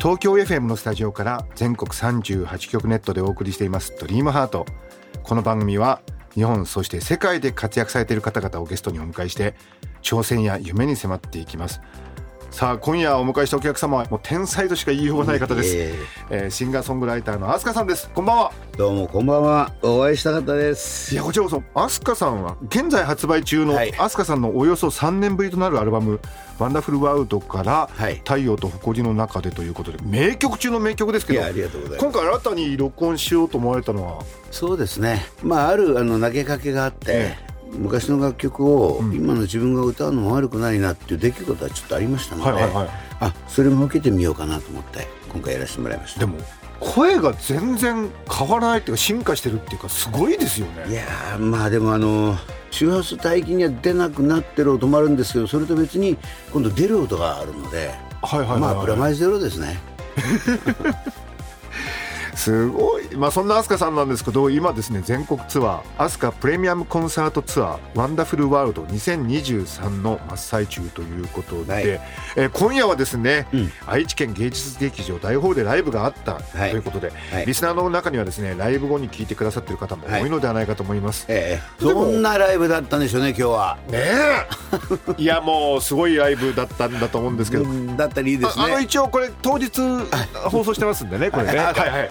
東京 FM のスタジオから全国38局ネットでお送りしています。ドリームハート。この番組は日本そして世界で活躍されている方々をゲストにお迎えして挑戦や夢に迫っていきます。さあ今夜お迎えしたお客様はもう天才としか言いようがない方です、ええ。ーシンガーソングライターの飛鳥さんです。こんばんは。えどうもこんばんは。お会いしたかったです。いやこちらこそ飛鳥さんは現在発売中のはい。飛鳥さんのおよそ3年ぶりとなるアルバム「ワンダフルワールド」からはい「太陽と誇りの中で」ということで名曲中の名曲ですけどいやありがとうございます。今回新たに録音しようと思われたのは？そうですね。まああるあの投げかけがあって、え昔の楽曲を今の自分が歌うのも悪くないなっていう出来事はちょっとありましたので、はいはいはい。あそれも受けてみようかなと思って今回やらせてもらいました。でも声が全然変わらないっていうか進化してるっていうかすごいですよね。いやーまあでもあの周波数帯域には出なくなってる音もあるんですけどそれと別に今度出る音があるのではいはいはいはい。まあプラマイゼロですね すごい、まあ、そんな飛鳥さんなんですけど今ですね全国ツアー飛鳥プレミアムコンサートツアーワンダフルワールド2023の真っ最中ということで、はい。えー今夜はですね、うん。愛知県芸術劇場大ホールでライブがあったとはい。いうことで、はい。リスナーの中にはですねライブ後に聞いてくださってる方も多い。のではないかと思います。ええ。どんなライブだったんでしょうね今日は。ねえ。いやもうすごいライブだったんだと思うんですけど、うんだったらいいですああのね一応これ当日放送してますんでねこれねはいはい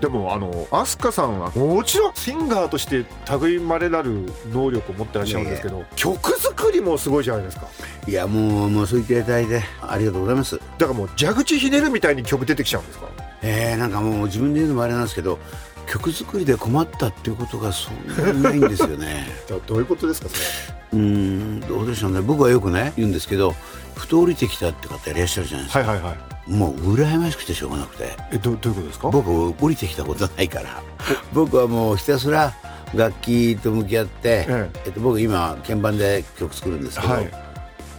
でもあの飛鳥さんはもちろんシンガーとして類まれなる能力を持ってらっしゃるんですけど曲作りもすごいじゃないですか。いやもうもうそう言っていただいてありがとうございます。だからもう蛇口ひねるみたいに曲出てきちゃうんですか？えー、なんかもう自分で言うのもあれなんですけど曲作りで困ったっていうことがそんなにないんですよね。どどういうことですかそれ？うーんどうでしょうね。僕はよくね言うんですけどふと降りてきたって方いらっしゃるじゃないですか、はいはいはい。もう羨ましくてしょうがなくて。えどどういうことですか？僕降りてきたことないから。僕はもうひたすら楽器と向き合って、え。えっと、僕今鍵盤で曲作るんですけど、はい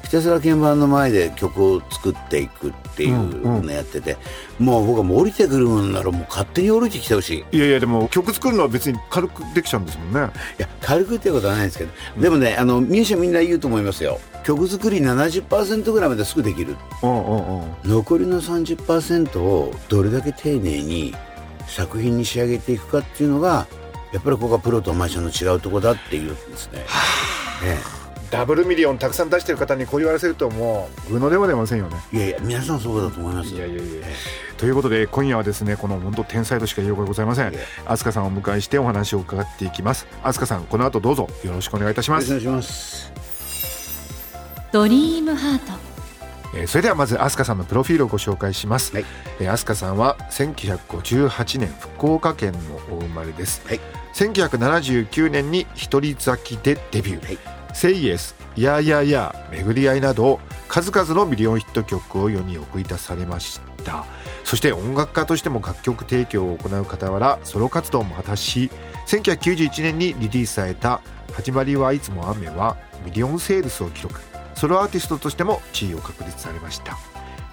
ひたすら鍵盤の前で曲を作っていくっていうのやってて、もう僕はもう降りてくるもんならもう勝手に降りてきてほし。いいやいやでも曲作るのは別に軽くできちゃうんですもんね。いや軽くっていうことはないんですけど、でもねあのミュージシャンみんな言うと思いますよ。曲作り70%ぐらいまですぐできる。うんうんうん。残りの30%をどれだけ丁寧に作品に仕上げていくかっていうのがやっぱりここがプロとアマチュアの違うとこだっていうんですね。えダブルミリオンたくさん出してる方にこう言わせるともう具のでも出ませんよね。えいやいや皆さんそうだと思います。いやいやいや。ということで今夜はですねこの本当天才としか言いようがございません。飛鳥さんをお迎えしてお話を伺っていきます。飛鳥さんこの後どうぞ。よろしくお願いいたします、お願いします。ドリームハート。えーそれではまず飛鳥さんのプロフィールをご紹介します、はい。えー飛鳥さんは1958年福岡県のお生まれです、はい。1979年に一人咲きでデビュー、はいセイエスやーやーや巡り合いなど数々のミリオンヒット曲を世に送り出されました。そして音楽家としても楽曲提供を行う傍らソロ活動も果たし1991年にリリースされた「始まりはいつも雨」はミリオンセールスを記録。ソロアーティストとしても地位を確立されました。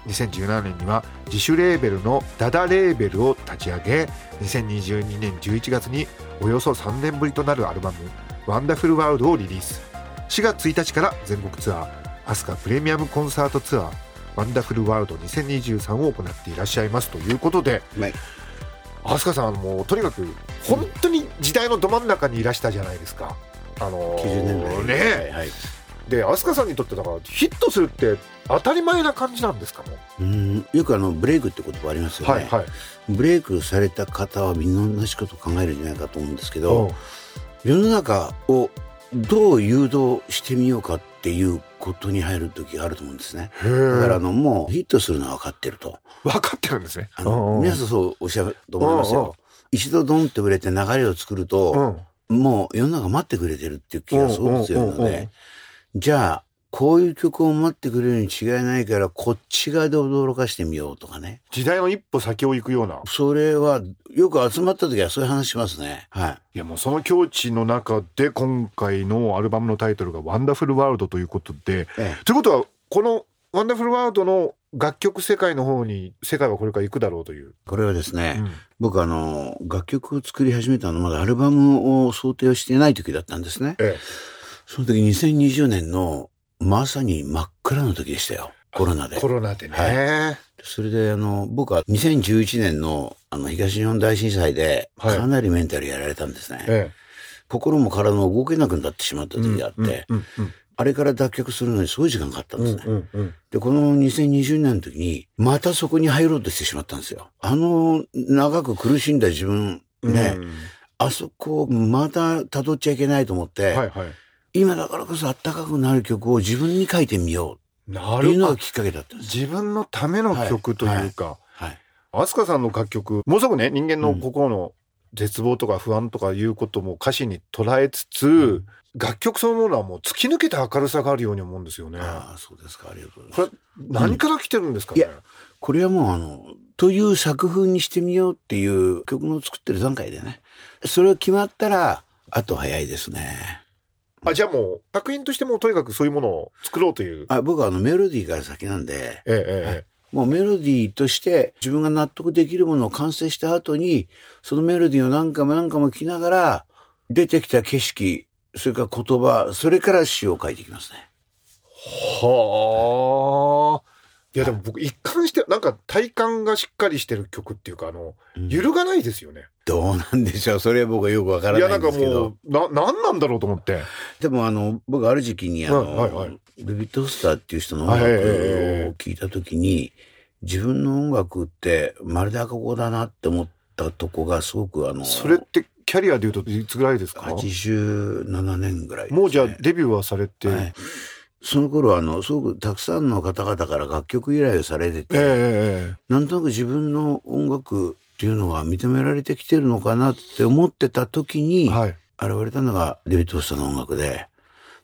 2017年には自主レーベルの DADA レーベルを立ち上げ2022年11月におよそ3年ぶりとなるアルバム「Wonderful World」をリリース。4月1日から全国ツアーアスカプレミアムコンサートツアーワンダフルワールド2023を行っていらっしゃいますということではい。飛鳥さんもうとにかく本当に時代のど真ん中にいらしたじゃないですか。あのー90年代。ねはいはいで飛鳥さんにとってだからヒットするって当たり前な感じなんですかもう？んよくあのブレイクって言葉ありますよね、はいはい。ブレイクされた方はみんな同じこと考えるんじゃないかと思うんですけおどう世の中をどう誘導してみようかっていうことに入る時があると思うんですね。へだからあえのもうヒットするのは分かってると。分かってるんですね。あの皆さんそうおっしゃると思いますよ。一度ドンって売れて流れを作ると、うん。もう世の中待ってくれてるっていう気がすごく強いので。じゃあこういう曲を待ってくれるに違いないから、こっち側で驚かしてみようとかね。時代の一歩先を行くような。それは、よく集まった時はそういう話しますね。はい。いやもうその境地の中で今回のアルバムのタイトルが「Wonderful World」ということで、ええということはこの「Wonderful World」の楽曲世界の方に世界はこれから行くだろうという。これはですね、うん僕あの、楽曲を作り始めたのまだアルバムを想定をしていない時だったんですね。えその時2020年のまさに真っ暗の時でしたよ。コロナでえ、。コロナでね、はそれであの、僕は2011年のあの東日本大震災ではいかなりメンタルやられたんですね。え心も体も動けなくなってしまったえ時があって、あれから脱却するのにすごい時間がかかったんうんですね。で、この2020年の時に、またそこに入ろうとしてしまったんですよ。あの、長く苦しんだ自分、ね、うんあそこをまた辿っちゃいけないと思って、はいはい。今だからこそ暖かくなる曲を自分に書いてみよなうっていう。のがきっかけだったんです。自分のための曲というか、はい。飛鳥さんの楽曲、ものすごくね、人間の心の絶望とか不安とかいうことも歌詞に捉えつつ、楽曲そのものはもう突き抜けた明るさがあるように思うんですよね。ああ、そうですか。ありがとうございこます。れ、何から来てるんですかね、いやこれはもうあの、という作風にしてみようっていう曲の作ってる段階でね。それが決まったら、あと早いですね。あ、じゃあもう、作品としてもとにかくそういうものを作ろうという。あ僕はあのメロディーから先なんで、ええええもうメロディーとして自分が納得できるものを完成した後に、そのメロディーを何回も何回も聞きながら、出てきた景色、それから言葉、それから詩を書いていきますね。はあ。いやでも僕一貫して、なんか体感がしっかりしてる曲っていうか、あの、揺るがないですよね。どうなんでしょう。それは僕はよくわからいや、なないんかんですけど。もう、な、なんなんだろうと思って。でもあの、僕ある時期にあの、はいはいはい。デビッド・ホスターっていう人の音楽を聞いた時に、自分の音楽ってまるで赤子だなって思ったとこがすごくあの、それってキャリアで言うといつぐらいですか？87年ぐらいね、もうじゃあデビューはされて、はいその頃あの、すごくたくさんの方々から楽曲依頼をされてて、ええええなんとなく自分の音楽っていうのが認められてきてるのかなって思ってた時に、はい。現れたのがデビッド・ホスターの音楽で、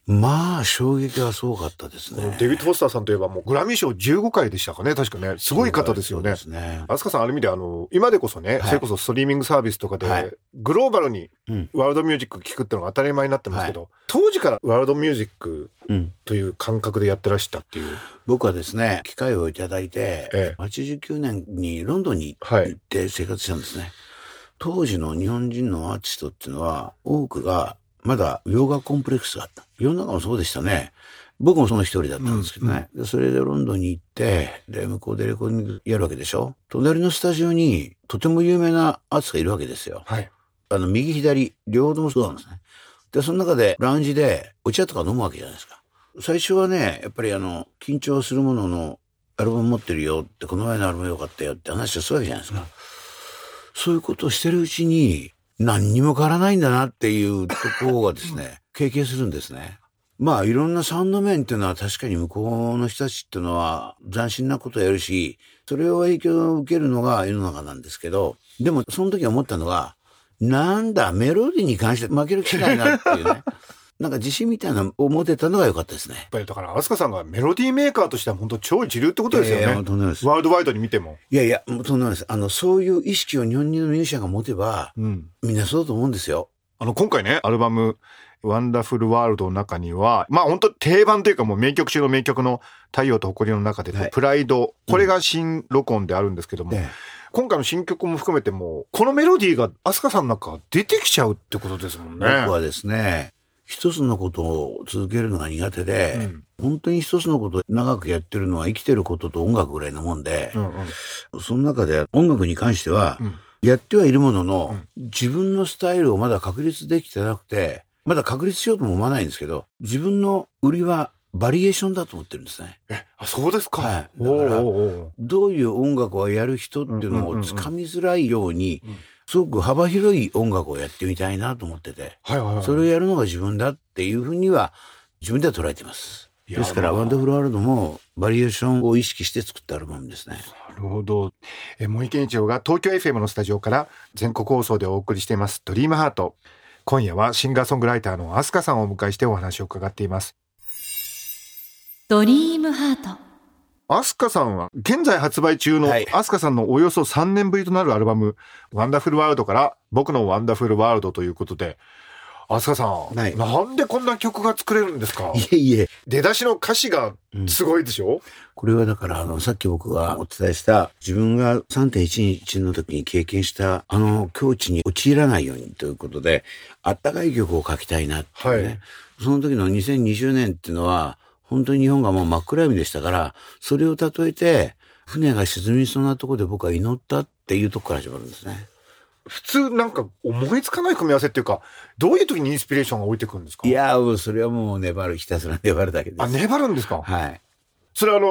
まあ衝撃はすごかったですね。デビッド・フォスターさんといえばもうグラミー賞15回でしたかね、確かね。すごい方ですよね。そうですね。飛鳥さん、ある意味であの、今でこそね、はいそれこそストリーミングサービスとかで、はいグローバルにうん。ワールドミュージック聴くってのが当たり前になってますけど、当時からワールドミュージックうん。という感覚でやってらしたっていう。僕はですね、機会をいただいて、ええ89年にロンドンにはい行って生活したんですね。当時の日本人のアーティストっていうのは、多くがまだ洋画コンプレックスがあった。世の中もそうでしたね。僕もその一人だったんですけどね。でそれでロンドンに行って、で、向こうでレコーディングやるわけでしょ隣のスタジオにとても有名なアーティストがいるわけですよ。はい。あの、右左、両方ともそうなんですね。で、その中で、ラウンジで、お茶とか飲むわけじゃないですか。最初はね、やっぱりあの、緊張するものの、アルバム持ってるよって、この前のアルバム良かったよって話をするわけじゃないですか。そういうことをしてるうちに、何にも変わらないんだなっていうところがですね、経験するんですね。まあ、いろんなサウンド面っていうのは確かに向こうの人たちっていうのは斬新なことをやるし、それを影響を受けるのが世の中なんですけど、でもその時思ったのが、なんだ、メロディーに関して負ける気ないなっていうね。なんか自信みたいなのを持てたのが良かったですね。やっぱりだから、飛鳥さんがメロディーメーカーとしては本当超一流ってことですよね。いやいやとんでもないですワールドワイドに見ても。いやいや、とんでもないです。あの、そういう意識を日本人のミュージシャンが持てば、うん。みんなそうだと思うんですよ。あの、今回ね、アルバム、ワンダフルワールドの中には、まあ本当定番というかもう名曲中の名曲の太陽と誇りの中で、はいプライド、これが新録音であるんですけども、え今回の新曲も含めても、このメロディーが飛鳥さんの中出てきちゃうってことですもんね。僕はですね、一つのことを続けるのが苦手で、うん。本当に一つのことを長くやってるのは生きてることと音楽ぐらいなもんでう、んうん。その中で音楽に関しては、うん。やってはいるものの、自分のスタイルをまだ確立できてなくて、まだ確立しようとも思わないんですけど、自分の売りはバリエーションだと思ってるんですね。え、あ、そうですか。はい。だからどういう音楽をやる人っていうのをつかみづらいように、すごく幅広い音楽をやってみたいなと思ってて、はいはいはい。それをやるのが自分だっていうふうには自分では捉えています。ですから、まあワンダフルワールドもバリエーションを意識して作ったアルバムですね。なるほど。え、茂木健一郎が東京 FM のスタジオから全国放送でお送りしています、 Dream HEART。今夜はシンガーソングライターの ASKA さんをお迎えしてお話を伺っています。 Dream HEART ASKA さんは現在発売中のはい。 ASKA さんのおよそ3年ぶりとなるアルバム「Wonderful World」から「僕の Wonderful World」ということで ASKA さん、はい。なんでこんな曲が作れるんですか？いえいえ。出だしの歌詞がすごいでしょ、これはだから、あの、さっき僕がお伝えした、自分が3.11の時に経験した、あの境地に陥らないようにということで、あったかい曲を書きたいなってね。はい。その時の2020年っていうのは、本当に日本がもう真っ暗闇でしたから、それを例えて、船が沈みそうなところで僕は祈ったっていうとこから始まるんですね。普通なんか思いつかない組み合わせっていうかどういう時にインスピレーションが降りてくるんですか？いやー、それはもう粘る、ひたすら粘るだけです。あ粘るんですか？はい。それはあの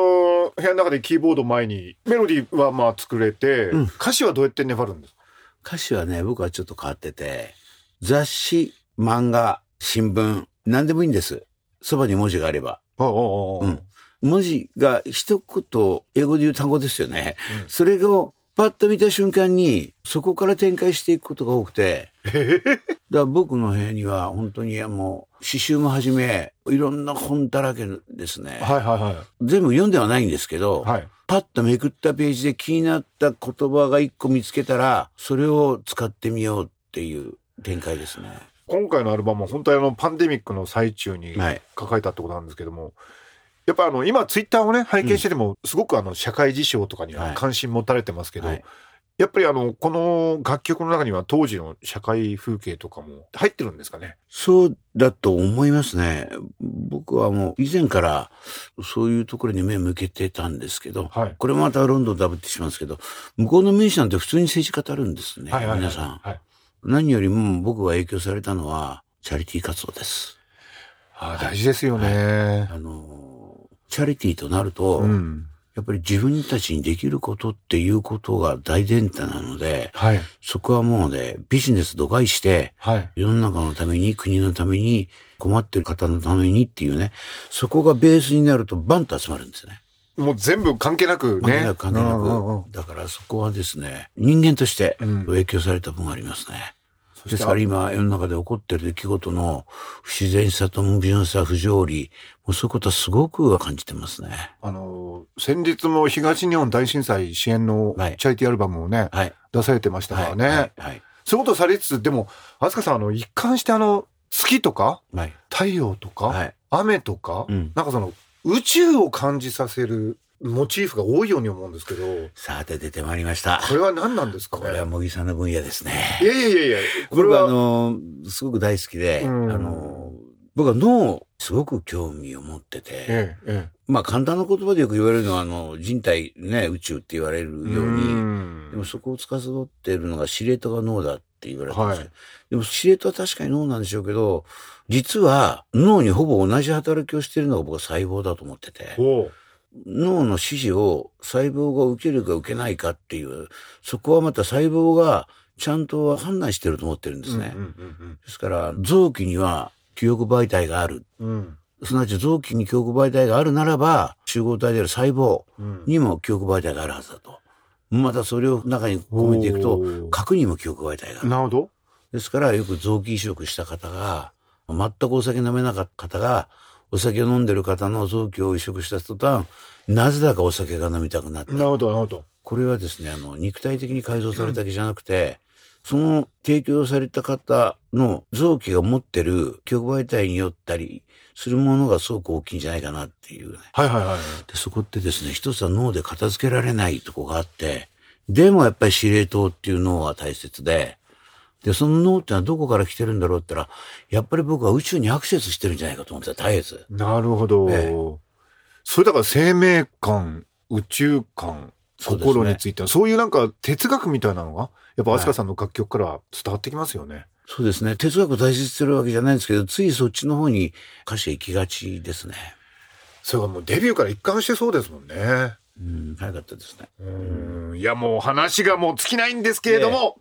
部屋の中でキーボード前にメロディーはまあ作れて、うん歌詞はどうやって粘るんです？か歌詞はね、僕はちょっと変わってて、雑誌、漫画、新聞、何でもいいんです。そばに文字があれば。うん。文字が一言、英語で言う単語ですよね。それをパッと見た瞬間に、そこから展開していくことが多くて、だから僕の部屋には本当にもう、詩集もはじめ、いろんな本だらけですね。はいはいはい。全部読んではないんですけど、はい。パッとめくったページで気になった言葉が一個見つけたら、それを使ってみようっていう展開ですね。今回のアルバムは本当にあのパンデミックの最中にはい。書かれたってことなんですけども、やっぱあの今ツイッターをね拝見しててもすごくあの社会事象とかにははい。関心持たれてますけど、はい。やっぱりあのこの楽曲の中には当時の社会風景とかも入ってるんですかね？そうだと思いますね。僕はもう以前からそういうところに目向けてたんですけど、はい。これもまたロンドンダブってしますけど、向こうのミュージシャンって普通に政治語るんですね、はいはいはい。皆さん。はい何よりも僕が影響されたのはチャリティー活動です。ああ大事ですよね、あの、チャリティーとなると、うん。やっぱり自分たちにできることっていうことが大前提なので、はい。そこはもうね、ビジネス度外して、はい。世の中のために、国のために、困ってる方のためにっていうね、そこがベースになるとバンと集まるんですね。もう全部関係なくね関係なく。だからそこはですね、人間としてうん影響された分がありますね。してですから今世の中で起こってる出来事の不自然さと無病さ、不条理、もうそういうことはすごく感じてますね。あの先日も東日本大震災支援のチはいャリティーアルバムをね、はい。出されてましたからね、はい。はい。そういうことをされつつでも飛鳥さんあの一貫してあの月とかはい。太陽とか、はい。雨とか、うんなんかその宇宙を感じさせるモチーフが多いように思うんですけどさて出てまいりました。これは何なんですか？これはね茂木さんの分野ですね。いやいやいやいやこれ僕はあはの、すごく大好きで、うんあの、僕は脳、すごく興味を持ってて、えええまあ簡単な言葉でよく言われるのは、あの、人体ね、宇宙って言われるえように、んでもそこを司っているのが司令塔が脳だって言われてるんですよ。はいでも司令塔は確かに脳なんでしょうけど、実は脳にほぼ同じ働きをしているのが僕は細胞だと思ってて、脳の指示を細胞が受けるか受けないかっていう、そこはまた細胞がちゃんと判断してると思ってるんですね。ですから、臓器には記憶媒体がある。うんうんすなわち臓器に記憶媒体があるならば、集合体である細胞うんにも記憶媒体があるはずだと。またそれを中に込めていくと核にも記憶媒体がある。なるほどですから、よく臓器移植した方が、全くお酒飲めなかった方が、お酒を飲んでる方の臓器を移植した途端、なぜだかお酒が飲みたくなった。なるほどなるほどこれはですね、あの、肉体的に改造されただけじゃなくて、その提供された方の臓器が持ってる記憶媒体によったりするものがすごく大きいんじゃないかなっていうね。はいはいはいで、そこってですね、一つは脳で片付けられないとこがあって、でもやっぱり司令塔っていう脳は大切で、で、その脳ってのはどこから来てるんだろうって言ったら、やっぱり僕は宇宙にアクセスしてるんじゃないかと思ってた、絶えず。なるほど、えそれだから生命観宇宙観そうですね。心についてはそういうなんか哲学みたいなのがやっぱ飛鳥さんの楽曲からは伝わってきますよね、そうですね。哲学を大切にするわけじゃないんですけど、ついそっちの方に歌詞へ行きがちですね。それがもうデビューから一貫してそうですもんねうん、早かったですね。うんいやもう話がもう尽きないんですけれども、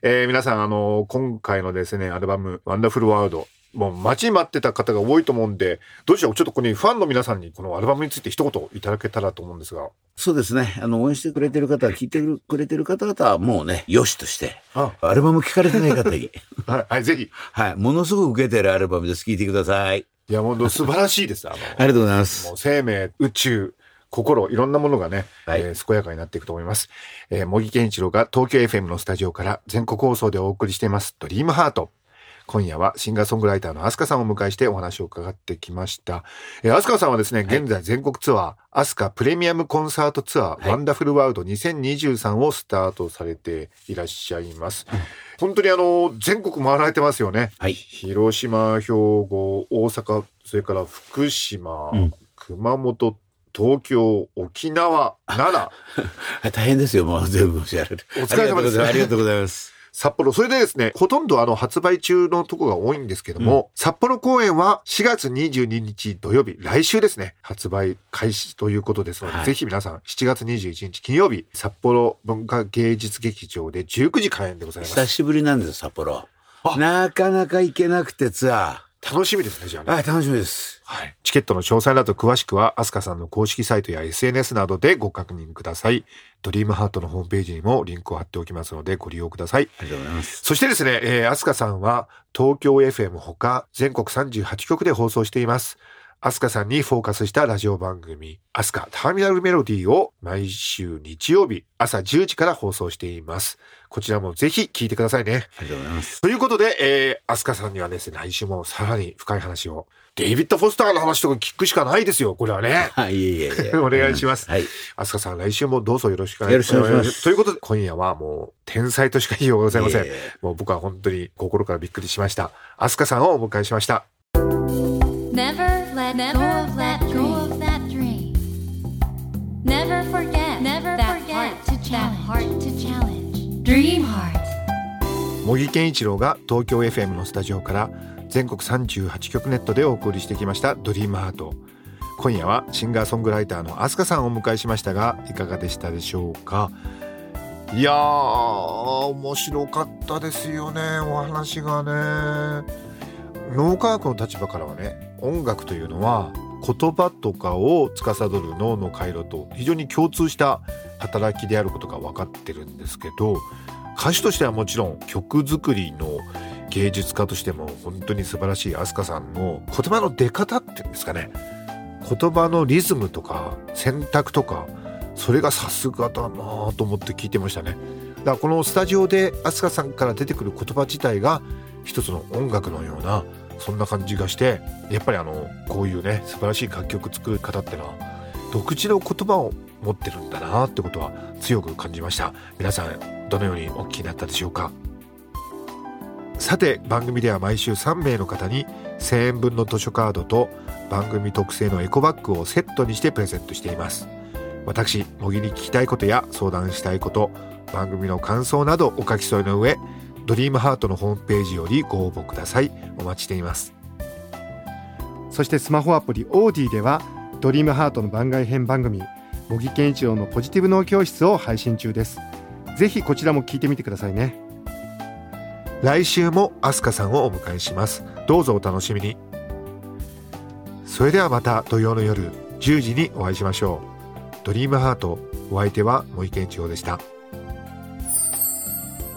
えー皆さんあの今回のですねアルバム「ワンダフルワールド」もう待ち待ってた方が多いと思うんでどうしようちょっとここにファンの皆さんにこのアルバムについて一言いただけたらと思うんですがそうですね。あの、応援してくれてる方、聞いてくれてる方々はもうね、よしとして、あアルバム聞かれてない方に、はい、はい、ぜひはい、ものすごく受けてるアルバムです。聞いてください。いや、本当素晴らしいです。あの、ありがとうございますもう生命、宇宙、心、いろんなものがね、はいえー健やかになっていくと思います。えー、茂木健一郎が東京 FM のスタジオから全国放送でお送りしています、ドリームハート。今夜はシンガーソングライターのアスカさんをお迎えしてお話を伺ってきました。えー、アスカさんはですね、現在全国ツアー、アスカプレミアムコンサートツアー、はいワンダフルワールド2023をスタートされていらっしゃいます。本当にあの、全国回られてますよね。はい。広島、兵庫、大阪、それから福島、うん熊本、東京、沖縄、奈良、大変ですよ、もう全部やられて。お疲れ様ですありがとうございます。札幌。それでですね、ほとんどあの発売中のとこが多いんですけども、札幌公演は4月22日土曜日、来週ですね、発売開始ということですので、はいぜひ皆さん7月21日金曜日、札幌文化芸術劇場で19時開演でございます。久しぶりなんです、札幌あ。なかなか行けなくてツア楽しみですね、じゃあね。ー。はい、楽しみです。はい。チケットの詳細など詳しくは、アスカさんの公式サイトや SNS などでご確認ください。ドリームハートのホームページにもリンクを貼っておきますのでご利用ください。ありがとうございます。そしてですね、えー、アスカさんは東京 FM ほか全国38局で放送しています。アスカさんにフォーカスしたラジオ番組、アスカターミナルメロディーを毎週日曜日朝10時から放送しています。こちらもぜひ聞いてくださいね。ありがとうございます。ということで、えー、アスカさんにはですね、来週もさらに深い話を、デイビッド・フォスターの話とか聞くしかないですよ、これはね。はい、いえいえいえ。お願いしますはい。アスカさん、来週もどうぞよろしくお願いします。よろしくお願いしますということで、今夜はもう、天才としか言いようございません。いえいえもう僕は本当に心からびっくりしました。アスカさんをお迎えしました。Never let go of that dream. Never forget Never that forget heart to that challenge. heart to challenge. Dream heart. 茂木健一郎が東京 FM のスタジオから全国38局ネットでお送りしてきました「ドリームハート今夜はシンガーソングライターのアスカさんをお迎えしましたがいかがでしたでしょうか？いやー面白かったですよねお話がね脳科学の立場からはね音楽というのは言葉とかを司る脳の回路と非常に共通した働きであることが分かってるんですけど歌手としてはもちろん曲作りの芸術家としても本当に素晴らしい飛鳥さんの言葉の出方っていうんですかね。言葉のリズムとか選択とかそれがさすがだなと思って聞いてましたね。だからこのスタジオで飛鳥さんから出てくる言葉自体が一つの音楽のようなそんな感じがしてやっぱりあのこういうね素晴らしい楽曲作る方ってのは独自の言葉を持ってるんだなってことは強く感じました。皆さんどのようにお聞きになったでしょうか。さて番組では毎週3名の方に1000円分の図書カードと番組特製のエコバッグをセットにしてプレゼントしています。私茂木に聞きたいことや相談したいこと番組の感想などお書き添えの上ドリームハートのホームページよりご応募ください。お待ちしています。そしてスマホアプリオーディではドリームハートの番外編番組茂木健一郎のポジティブ脳教室を配信中です。ぜひこちらも聞いてみてくださいね。来週もアスカさんをお迎えします。どうぞお楽しみに。それではまた土曜の夜10時にお会いしましょう。ドリームハートお相手は森健一郎でした